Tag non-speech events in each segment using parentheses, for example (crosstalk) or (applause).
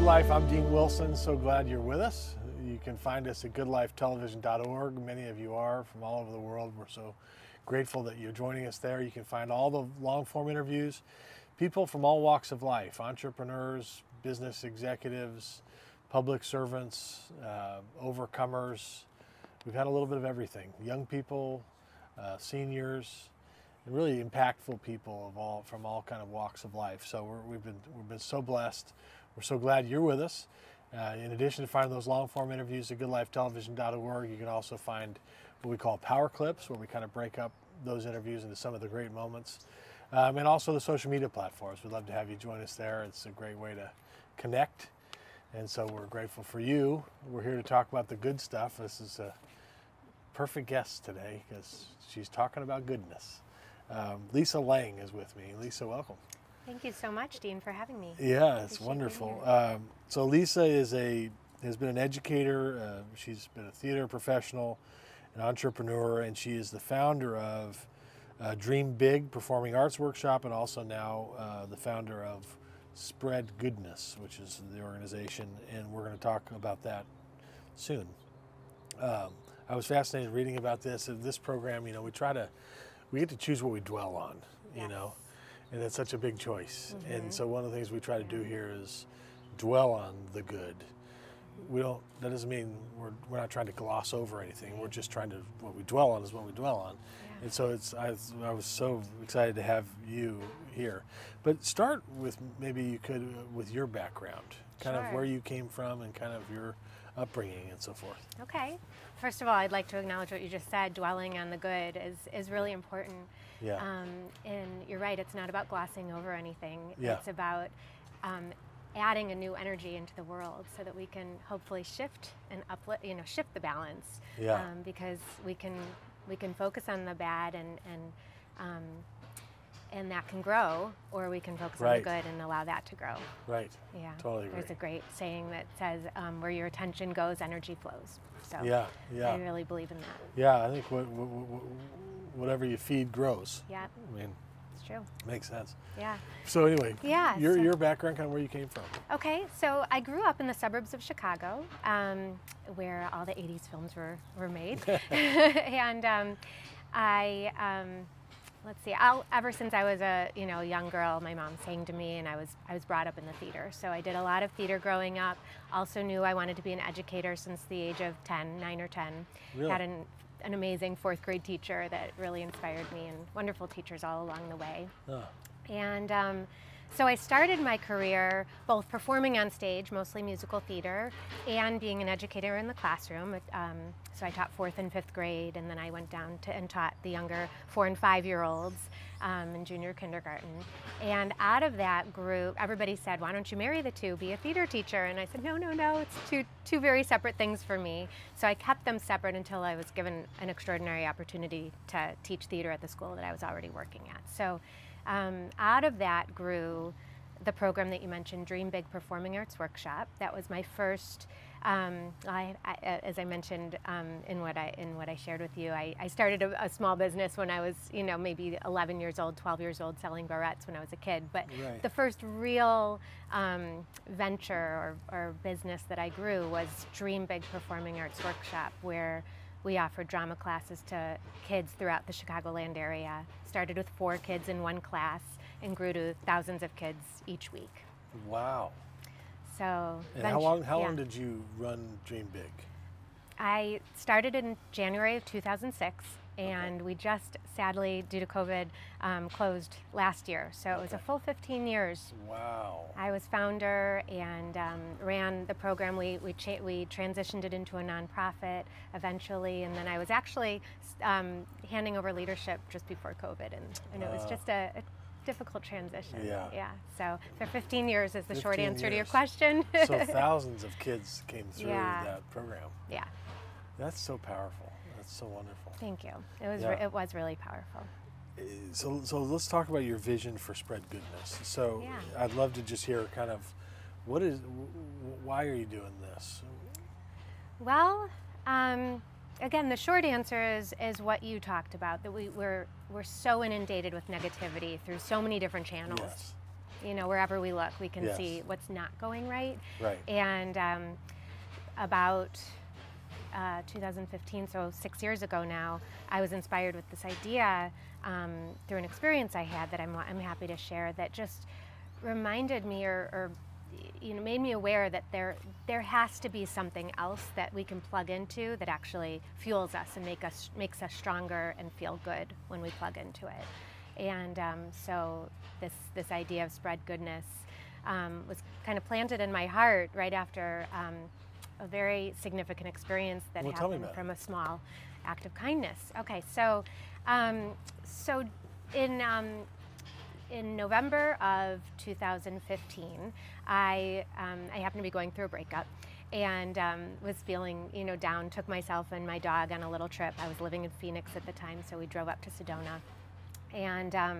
Good Life. I'm Dean Wilson. So glad you're with us. You can find us at goodlifetelevision.org. Many of you are from all over the world. We're so grateful that you're joining us there. You can find all the long form interviews, people from all walks of life entrepreneurs, business executives, public servants, uh, overcomers. We've had a little bit of everything young people, uh, seniors, really impactful people of all from all kind of walks of life. So we have been we've been so blessed. We're so glad you're with us. Uh, in addition to finding those long form interviews at goodlifetelevision.org, you can also find what we call power clips, where we kind of break up those interviews into some of the great moments. Um, and also the social media platforms. We'd love to have you join us there. It's a great way to connect. And so we're grateful for you. We're here to talk about the good stuff. This is a perfect guest today because she's talking about goodness. Um, Lisa Lang is with me. Lisa, welcome. Thank you so much, Dean, for having me. Yeah, it's wonderful. Um, so Lisa is a has been an educator. Uh, she's been a theater professional, an entrepreneur, and she is the founder of uh, Dream Big Performing Arts Workshop, and also now uh, the founder of Spread Goodness, which is the organization, and we're going to talk about that soon. Um, I was fascinated reading about this. This program, you know, we try to we get to choose what we dwell on. You yes. know and it's such a big choice. Mm-hmm. And so one of the things we try to do here is dwell on the good. We don't. That doesn't mean we're we're not trying to gloss over anything. We're just trying to what we dwell on is what we dwell on. Yeah. And so it's I, I was so excited to have you here. But start with maybe you could uh, with your background, kind sure. of where you came from and kind of your upbringing and so forth. Okay. First of all, I'd like to acknowledge what you just said. Dwelling on the good is, is really important. Yeah. Um, and you're right, it's not about glossing over anything. Yeah. It's about um, adding a new energy into the world so that we can hopefully shift and uplift, you know, shift the balance. Yeah. Um, because we can we can focus on the bad and and um, and that can grow, or we can focus right. on the good and allow that to grow. Right. Yeah. Totally. Agree. There's a great saying that says, um, "Where your attention goes, energy flows." So yeah, yeah. I really believe in that. Yeah, I think what, what, whatever you feed grows. Yeah. I mean, it's true. Makes sense. Yeah. So anyway, yeah, your so, your background, kind of where you came from. Okay, so I grew up in the suburbs of Chicago, um, where all the '80s films were were made, (laughs) (laughs) and um, I. Um, let's see I'll, ever since i was a you know young girl my mom sang to me and i was i was brought up in the theater so i did a lot of theater growing up also knew i wanted to be an educator since the age of 10 9 or 10 really? had an, an amazing fourth grade teacher that really inspired me and wonderful teachers all along the way oh. and um, so I started my career both performing on stage, mostly musical theater, and being an educator in the classroom. Um, so I taught fourth and fifth grade, and then I went down to and taught the younger four and five year olds um, in junior kindergarten. And out of that group, everybody said, "Why don't you marry the two? Be a theater teacher?" And I said, "No, no, no. It's two two very separate things for me." So I kept them separate until I was given an extraordinary opportunity to teach theater at the school that I was already working at. So. Um, out of that grew the program that you mentioned, Dream Big Performing Arts Workshop. That was my first. Um, I, I, as I mentioned um, in what I in what I shared with you, I, I started a, a, small business when I was, you know, maybe 11 years old, 12 years old, selling barrettes when I was a kid. But right. the first real um, venture or, or business that I grew was Dream Big Performing Arts Workshop, where we offered drama classes to kids throughout the Chicagoland area. Started with four kids in one class and grew to thousands of kids each week. Wow. So. And how long? How yeah. long did you run Dream Big? I started in January of 2006 and okay. we just sadly due to covid um, closed last year so it was a full 15 years wow i was founder and um, ran the program we, we, cha- we transitioned it into a nonprofit eventually and then i was actually um, handing over leadership just before covid and, and it was just a, a difficult transition. Yeah. Yeah. So for 15 years is the short answer years. to your question. so (laughs) thousands of kids came through yeah. that program. Yeah. That's so powerful. That's so wonderful. Thank you. It was Yeah. re- it was really powerful. Uh, So, so let's talk about your vision for spread goodness. So, Yeah. I'd love to just hear kind of what is, why are you doing this? Well, um, again, the short answer is is what you talked about that we, we're we're so inundated with negativity through so many different channels. Yes. You know, wherever we look, we can Yes. see what's not going right. Right. And um, about uh, 2015, so six years ago now, I was inspired with this idea um, through an experience I had that I'm, I'm happy to share that just reminded me or, or you know made me aware that there there has to be something else that we can plug into that actually fuels us and make us makes us stronger and feel good when we plug into it. And um, so this this idea of spread goodness um, was kind of planted in my heart right after um, a very significant experience that Well, happened about it. from a small act of kindness. Okay, so um, so in um, in November of 2015, I um, I happened to be going through a breakup. And um, was feeling, you know, down. Took myself and my dog on a little trip. I was living in Phoenix at the time, so we drove up to Sedona. And um,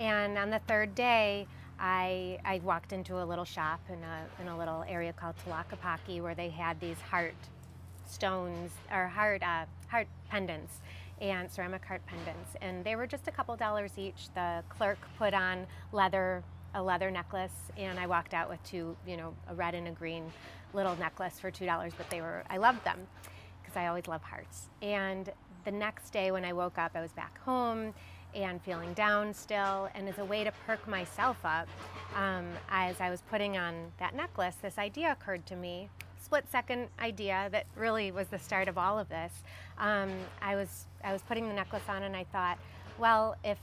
and on the third day, I, I walked into a little shop in a, in a little area called Tlaquepaque where they had these heart stones or heart, uh, heart pendants and ceramic heart pendants. And they were just a couple dollars each. The clerk put on leather, a leather necklace, and I walked out with two, you know, a red and a green little necklace for $2, but they were, I loved them because I always love hearts. And the next day when I woke up, I was back home and feeling down still. And as a way to perk myself up, um, as I was putting on that necklace, this idea occurred to me. Split second idea that really was the start of all of this. Um, I was I was putting the necklace on, and I thought, well, if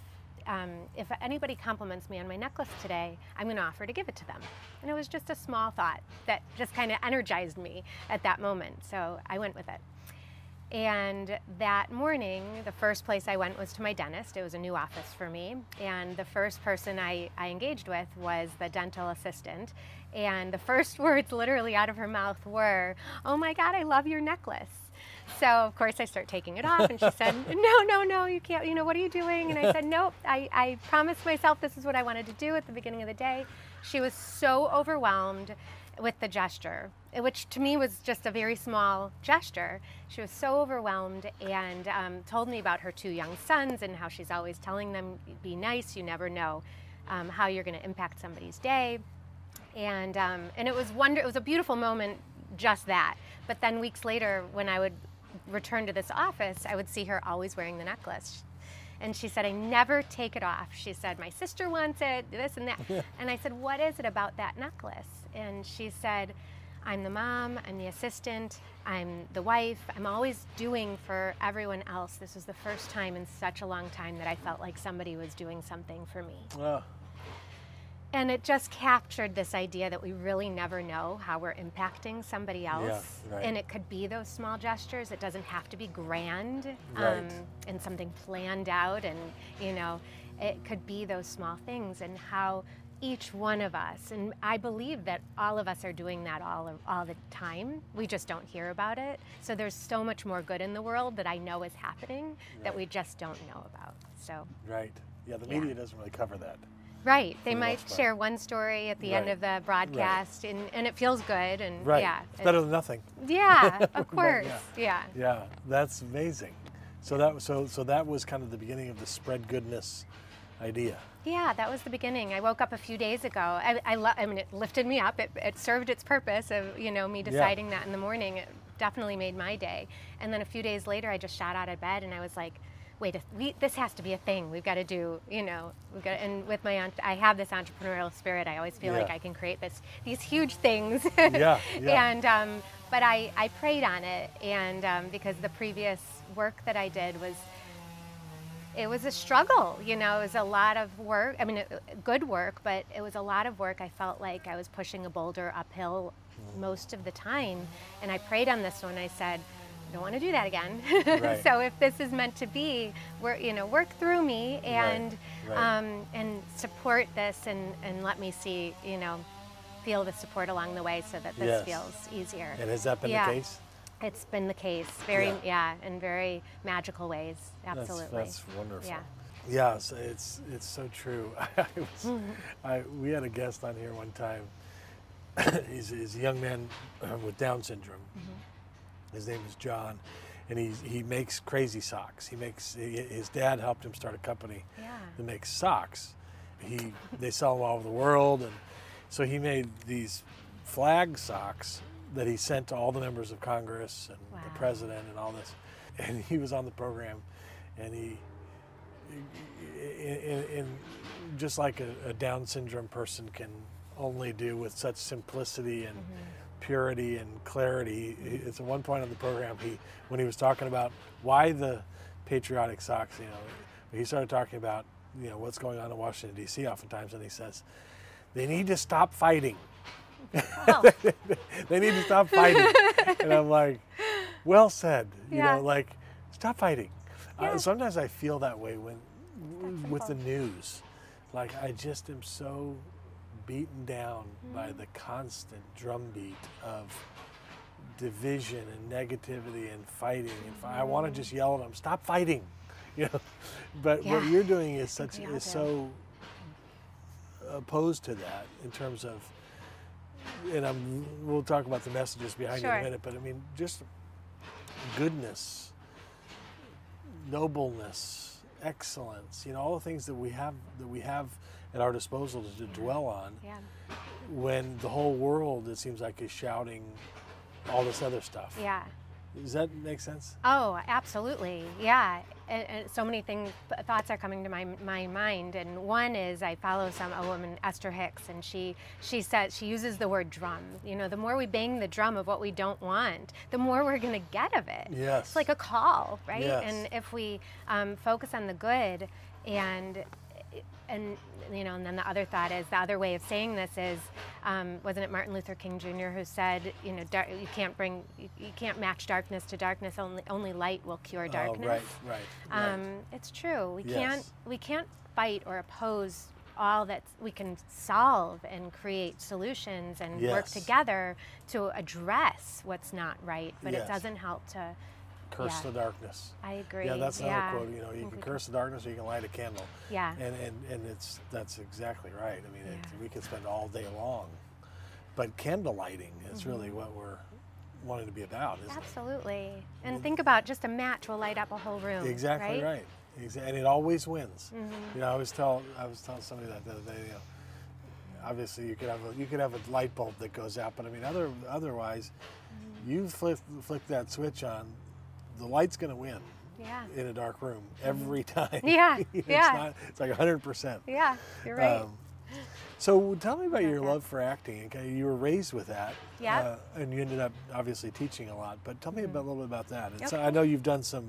um, if anybody compliments me on my necklace today, I'm going to offer to give it to them. And it was just a small thought that just kind of energized me at that moment. So I went with it. And that morning, the first place I went was to my dentist. It was a new office for me. And the first person I, I engaged with was the dental assistant. And the first (laughs) words literally out of her mouth were, Oh my God, I love your necklace. So, of course, I start taking it off. And she said, (laughs) No, no, no, you can't. You know, what are you doing? And I said, (laughs) Nope, I, I promised myself this is what I wanted to do at the beginning of the day. She was so overwhelmed with the gesture, which to me was just a very small gesture. She was so overwhelmed and um, told me about her two young sons and how she's always telling them, be nice, you never know um, how you're going to impact somebody's day. And, um, and it was wonder, it was a beautiful moment, just that. But then weeks later, when I would return to this office, I would see her always wearing the necklace. And she said, I never take it off. She said, My sister wants it, this and that. and I said, What is it about that necklace? And she said, I'm the mom, I'm the assistant, I'm the wife, I'm always doing for everyone else. This was the first time in such a long time that I felt like somebody was doing something for me. Ah, And it just captured this idea that we really never know how we're impacting somebody else. right. And it could be those small gestures. It doesn't have to be grand um, and something planned out. And, you know, it could be those small things and how each one of us, and I believe that all of us are doing that all, all the time. We just don't hear about it. So there's so much more good in the world that I know is happening that we just don't know about. So. right. Yeah, the Yeah. media doesn't really cover that. Right. They the might share one story at the end of the broadcast, and, and it feels good. And Right. yeah, It's it- better than nothing. yeah, (laughs) of course. yeah. yeah. Yeah, that's amazing. So that was so so that was kind of the beginning of the spread goodness idea. Yeah, that was the beginning. I woke up a few days ago. I, I, lo- I mean, it lifted me up. It, it served its purpose of, you know, me deciding that in the morning. It definitely made my day. And then a few days later, I just shot out of bed and I was like, wait, we, this has to be a thing. We've got to do, you know, we've got, and with my, I have this entrepreneurial spirit. I always feel like I can create this, these huge things. (laughs) Yeah, yeah. and, um, but I, I prayed on it. And um, because the previous work that I did was, it was a struggle you know it was a lot of work i mean it, good work but it was a lot of work i felt like i was pushing a boulder uphill most of the time and i prayed on this one i said i don't want to do that again (laughs) Right. so if this is meant to be work you know work through me and right. Um, and support this and and let me see you know feel the support along the way so that this Yes. feels easier And has that been Yeah. the case? it's been the case very Yeah. yeah, in very magical ways absolutely That's, wonderful. Yeah. Yeah, so it's it's so true. (laughs) I was, Mm-hmm. I, we had a guest on here one time. (coughs) he's, he's a young man uh, with Down syndrome. Mm-hmm. His name is John, and he he makes crazy socks. He makes he, his dad helped him start a company Yeah. that makes socks, he they sell them all over the world, and so he made these flag socks that he sent to all the members of Congress and Wow. the president and all this. And he was on the program, and he, in, in, in just like a, a Down syndrome person can only do with such simplicity and mm-hmm. Purity and clarity. It's at one point on the program he, when he was talking about why the patriotic socks, you know, he started talking about you know what's going on in Washington D.C. Oftentimes, and he says they need to stop fighting. Oh, (laughs) they need to stop fighting. (laughs) and I'm like, well said. You Yeah. know, like, stop fighting. Yeah. Uh, sometimes I feel that way when, with the news. Like, I just am so beaten down by Mm-hmm. the constant drumbeat of division and negativity and fighting. And I want to just yell at them, stop fighting. (laughs) You know, but what you're doing is such is so opposed to that in terms of and I'm, we'll talk about the messages behind it in a minute, but I mean, just goodness, nobleness, excellence, you know, all the things that we have that we have at our disposal to, dwell on yeah. when the whole world, it seems like, is shouting all this other stuff. Yeah. Does that make sense? Oh, absolutely. Yeah. And, and so many things, thoughts are coming to my, my mind. And one is I follow some a woman, Esther Hicks, and she she says she uses the word drum. You know, the more we bang the drum of what we don't want, the more we're going to get of it. Yes. It's like a call, right? Yes. And if we um, focus on the good and and you know, and then the other thought is the other way of saying this is, um, wasn't it Martin Luther King Jr. who said, you know, dar- you can't bring, you, you can't match darkness to darkness. Only only light will cure darkness. Oh, right, right. right. Um, it's true. We Yes. can't we can't fight or oppose all that we can solve and create solutions and work together to address what's not right. But Yes. it doesn't help to. Curse yeah. the darkness. I agree. Yeah, that's another yeah. quote. You know, you can curse the darkness or you can light a candle. Yeah. And and, and it's that's exactly right. I mean, it, we could spend all day long, but candle lighting is Mm-hmm. really what we're wanting to be about, isn't Absolutely. And think about just a match will light up a whole room. Exactly right. right. And it always wins. Mhm. You know, I was tell I was telling somebody that the other day. You know, obviously you could have a you could have a light bulb that goes out, but I mean, other otherwise, Mm-hmm. you flip flick that switch on, the light's going to win Yeah. in a dark room every (laughs) time. Mm-hmm. Yeah, (laughs) it's yeah. Not, it's like hundred percent. Yeah. You're right. Um, so tell me about your love for acting. Okay, you were raised with that, Yep. uh, and you ended up obviously teaching a lot. But tell me about, a little bit about that. And so I know you've done some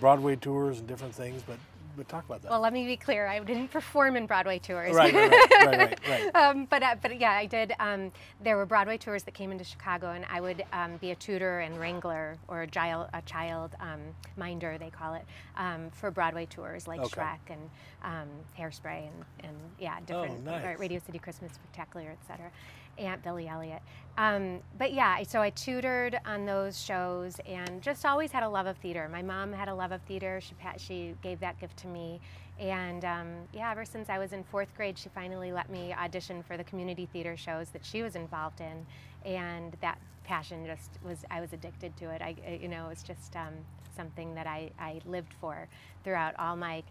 Broadway tours and different things, but talk about that. well, let me be clear. I didn't perform in Broadway tours. right, right, right, right, right, right. (laughs) um, but uh, but yeah, I did. Um, there were Broadway tours that came into Chicago, and I would um, be a tutor and wrangler or a child a child um, minder, they call it, um, for Broadway tours like Okay. Shrek and um, Hairspray and, and yeah, different Oh, nice. Radio City Christmas Spectacular, etc. Aunt Billy Elliot. Um, but yeah, so I tutored on those shows and just always had a love of theater. My mom had a love of theater. She she gave that gift to me, and um, yeah, ever since I was in fourth grade, she finally let me audition for the community theater shows that she was involved in, and that passion just was I was addicted to it. I you know it was just um, something that I, I lived for throughout all my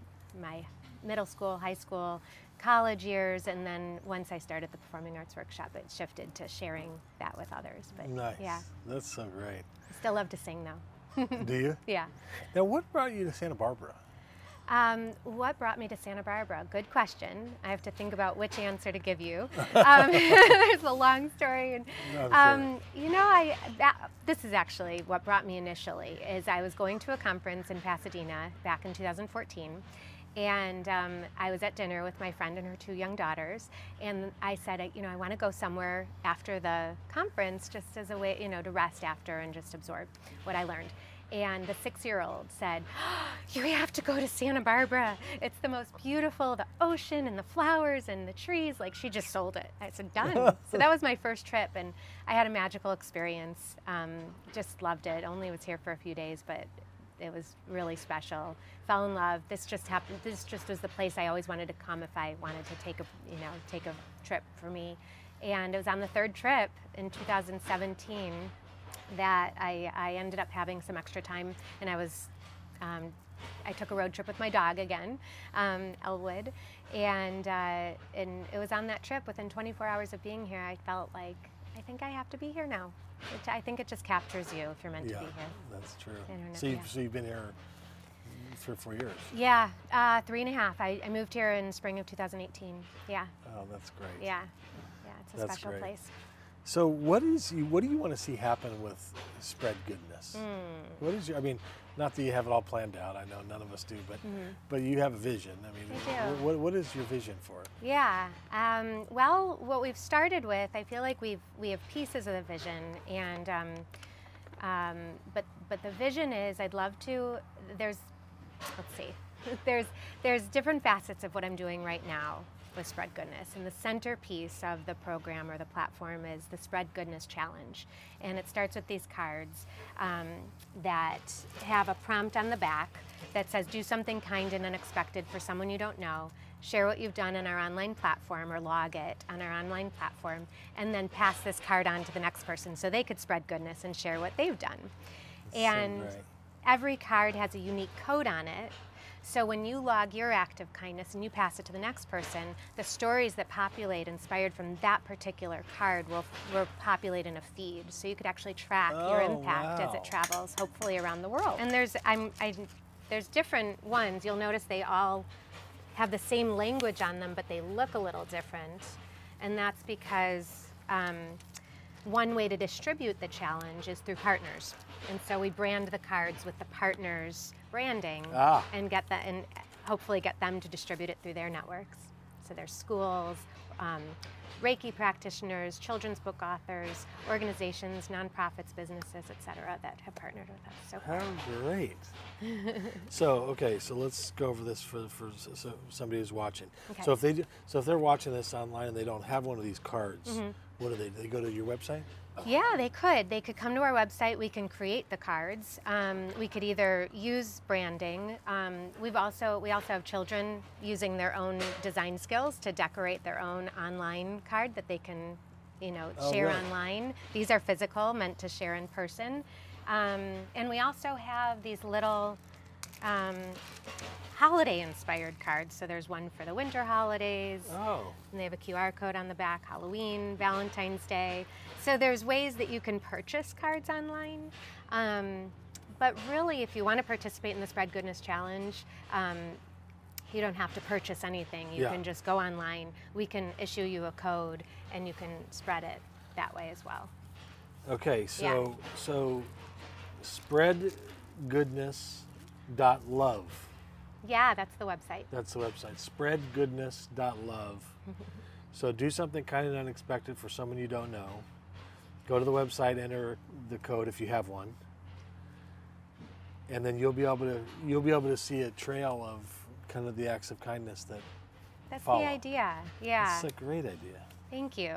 my middle school, high school, college years, and then once I started the performing arts workshop, it shifted to sharing that with others. But nice. yeah, That's so great. I still love to sing though. (laughs) Do you? Yeah. Now, what brought you to Santa Barbara? Um, what brought me to Santa Barbara? Good question. I have to think about which answer to give you. (laughs) Um, (laughs) there's a long story, and sure. um, you know, I that, this is actually what brought me initially. Is I was going to a conference in Pasadena back in 2014, and um, I was at dinner with my friend and her two young daughters, and I said, you know, I want to go somewhere after the conference, just as a way, you know, to rest after and just absorb what I learned. And the six-year-old said, "You have to go to Santa Barbara. It's the most beautiful, the ocean and the flowers and the trees." Like she just sold it. I said, "Done." (laughs) so that was my first trip, and I had a magical experience. Um, just loved it. Only was here for a few days, but it was really special. Fell in love. This just happened. This just was the place I always wanted to come if I wanted to take a, you know, take a trip for me. And it was on the third trip in 2017 that I, I ended up having some extra time, and I was um, I took a road trip with my dog again, um, Elwood, and uh, and it was on that trip. Within 24 hours of being here, I felt like I think I have to be here now. It, I think it just captures you if you're meant yeah, to be here. that's true. I So you've, yeah. so you've been here three or four years. Yeah, uh, three and a half. I, I moved here in spring of 2018. Yeah, Oh, that's great. yeah, yeah. It's a That's special great. place. So what is you? What do you want to see happen with spread goodness? Hmm. What is your? I mean, not that you have it all planned out. I know none of us do, but but you have a vision. I mean, Mm-hmm. I What, what is your vision for it? Yeah. Um, well, what we've started with, I feel like we've we have pieces of the vision, and um, um, but but the vision is I'd love to. There's, let's see, (laughs) there's there's different facets of what I'm doing right now with Spread Goodness, and the centerpiece of the program or the platform is the Spread Goodness Challenge, and it starts with these cards um, that have a prompt on the back that says do something kind and unexpected for someone you don't know. Share what you've done on our online platform or log it on our online platform and then pass this card on to the next person so they could spread goodness and share what they've done. So and great. every card has a unique code on it so when you log your act of kindness and you pass it to the next person the stories that populate inspired from that particular card will, will populate in a feed. So you could actually track your Oh, impact as it travels hopefully around the world. And there's i'm I, there's different ones. You'll notice they all have the same language on them, but they look a little different. And that's because um, one way to distribute the challenge is through partners. And so we brand the cards with the partners branding Ah. and get that and hopefully get them to distribute it through their networks. So there's schools, um, Reiki practitioners, children's book authors, organizations, nonprofits, businesses, et cetera, that have partnered with us so far. How great. (laughs) so okay, so let's go over this for for so somebody who's watching. Okay. So if they do, so if they're watching this online and they don't have one of these cards, Mm-hmm. What do they? They go to your website. Yeah, they could. They could come to our website. We can create the cards. Um, we could either use branding. Um, we've also we also have children using their own design skills to decorate their own online card that they can, you know, Oh, share right. online. These are physical, meant to share in person. Um, and we also have these little um, holiday inspired cards. So there's one for the winter holidays. Oh, And they have a QR code on the back, Halloween, Valentine's Day. So there's ways that you can purchase cards online. Um, but really, if you want to participate in the Spread Goodness Challenge, um, you don't have to purchase anything. You Yeah. can just go online. We can issue you a code and you can spread it that way as well. okay. So so spreadgoodness.love. Yeah, that's the website. That's the website. Spreadgoodness.love. (laughs) so do something kind and unexpected for someone you don't know. Go to the website, enter the code if you have one, and then you'll be able to you'll be able to see a trail of kind of the acts of kindness that. That's Follow. the idea. Yeah. It's a great idea. Thank you.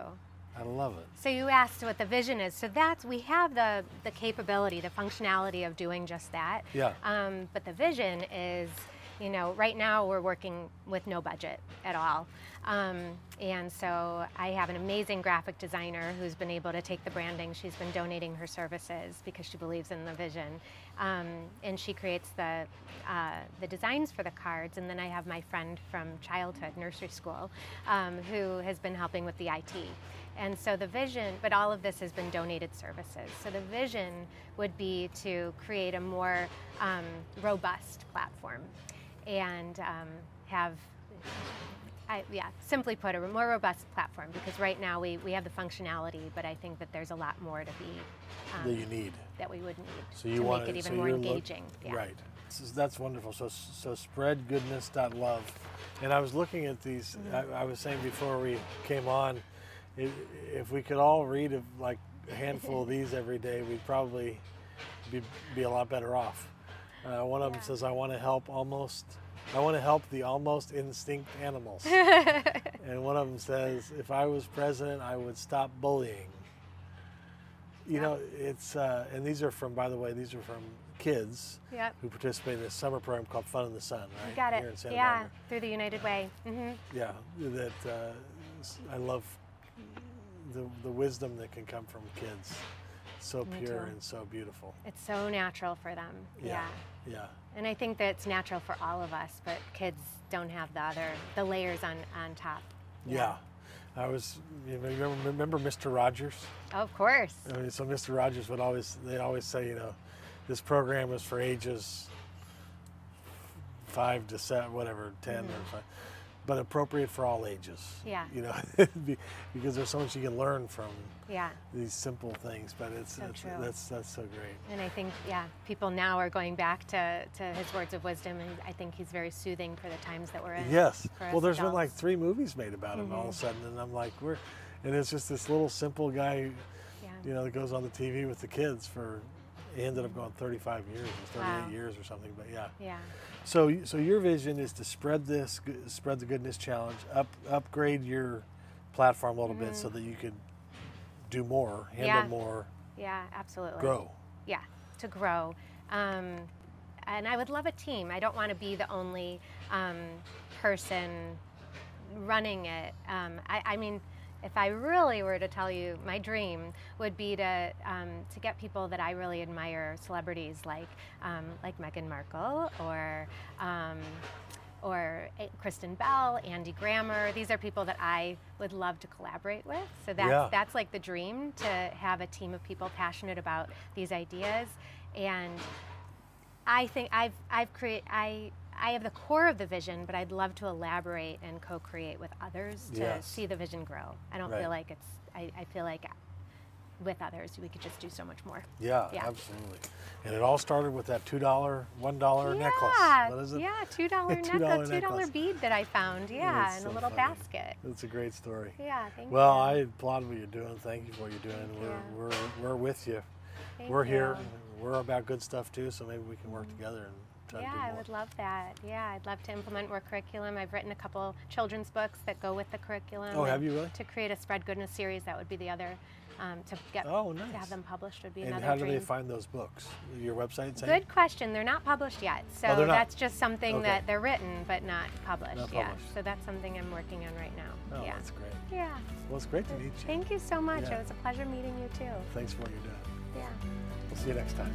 I love it. So you asked what the vision is. So that's we have the the capability, the functionality of doing just that. Yeah. Um, but the vision is, you know, right now we're working with no budget at all. Um, and so I have an amazing graphic designer who's been able to take the branding. She's been donating her services because she believes in the vision, um, and she creates the uh, the designs for the cards. And then I have my friend from childhood nursery school um, who has been helping with the IT. And so the vision, but all of this has been donated services. So the vision would be to create a more um, robust platform and um, have, I, yeah, simply put, a more robust platform because right now we, we have the functionality, but I think that there's a lot more to be um, that you need. that we would need So you to want make it so even more you're look- engaging. yeah. Right. Is- that's wonderful. So so spreadgoodness.love. And I was looking at these. Mm-hmm. I, I was saying before we came on, if, if we could all read a, like a handful of these every day, we'd probably be be a lot better off. Uh, one of them says, "I want to help almost." I want to help the almost instinct animals. (laughs) and one of them says, if I was president, I would stop bullying. You know, it's, uh, and these are from, by the way, these are from kids Yep. who participate in this summer program called Fun in the Sun, right? You got Here in it. Yeah, Barbara. through the United Way. hmm Yeah, that uh, I love the, the wisdom that can come from kids. So Me pure too. and so beautiful. It's so natural for them. Yeah. yeah. Yeah. And I think that it's natural for all of us, but kids don't have the other the layers on on top. Yeah. I was, you know, remember, remember Mr. Rogers? Oh, of course. I mean, so Mr. Rogers would always, they'd always say, you know, this program is for ages five to seven, whatever, 10 or mm-hmm. five, but appropriate for all ages. Yeah. You know, (laughs) because there's so much you can learn from Yeah. these simple things, but it's, So true. that's that's so great. And I think, yeah, people now are going back to, to his words of wisdom, and I think he's very soothing for the times that we're in. Yes. Well, there's been like. Mm-hmm. three movies made about him all of a sudden, and I'm like, we're, and it's just this little simple guy, Yeah. you know, that goes on the TV with the kids for. He ended up going 35 years or 38 Wow. years or something, but yeah. Yeah. So, so your vision is to spread this, spread the goodness challenge, up, upgrade your platform a little bit so that you could do more, handle Mm-hmm. Yeah. more, Yeah, absolutely. grow. Yeah, to grow. Um, and I would love a team. I don't want to be the only um, person running it. Um, I, I mean, if I really were to tell you, my dream would be to um, to get people that I really admire, celebrities like um, like Meghan Markle or. Um, or Kristen Bell, Andy Grammer. These are people that I would love to collaborate with. So that's Yeah. that's like the dream to have a team of people passionate about these ideas. And I think I've I've create I I have the core of the vision, but I'd love to elaborate and co-create with others to Yes. see the vision grow. I don't Right. feel like it's I, I feel like with others we could just do so much more. Yeah, Yeah. absolutely. And it all started with that two dollar, one dollar necklace. Yeah, What is it? yeah, two (laughs) dollar $2 necklace, two dollar bead that I found. Yeah, in so a little funny. basket. It's a great story. Yeah, thank Well, you. I applaud what you're doing. Thank you for what you're doing. We're, we're, we're with you. Thank we're here. We're about good stuff too, so maybe we can work mm-hmm. together and try Yeah, to do I would love that. Yeah, I'd love to implement more curriculum. I've written a couple children's books that go with the curriculum. Oh, have you really? To create a spread goodness series, that would be the other. Um, to get Oh, nice. to have them published would be And another how do dream. they find those books? Your website? same? Good question. They're not published yet, so Oh, that's just something Okay. that they're written but not published. Not yeah, published. so that's something I'm working on right now. Oh, yeah. that's great. Yeah. Well, it's great to meet you. Thank you so much. Yeah. It was a pleasure meeting you too. Thanks for what you're doing. Yeah. We'll see you next time.